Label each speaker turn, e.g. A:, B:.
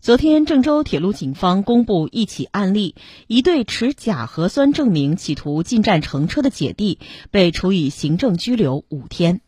A: 昨天郑州铁路警方公布一起案例一对持假核酸证明企图进站乘车的姐弟被处以行政拘留五天。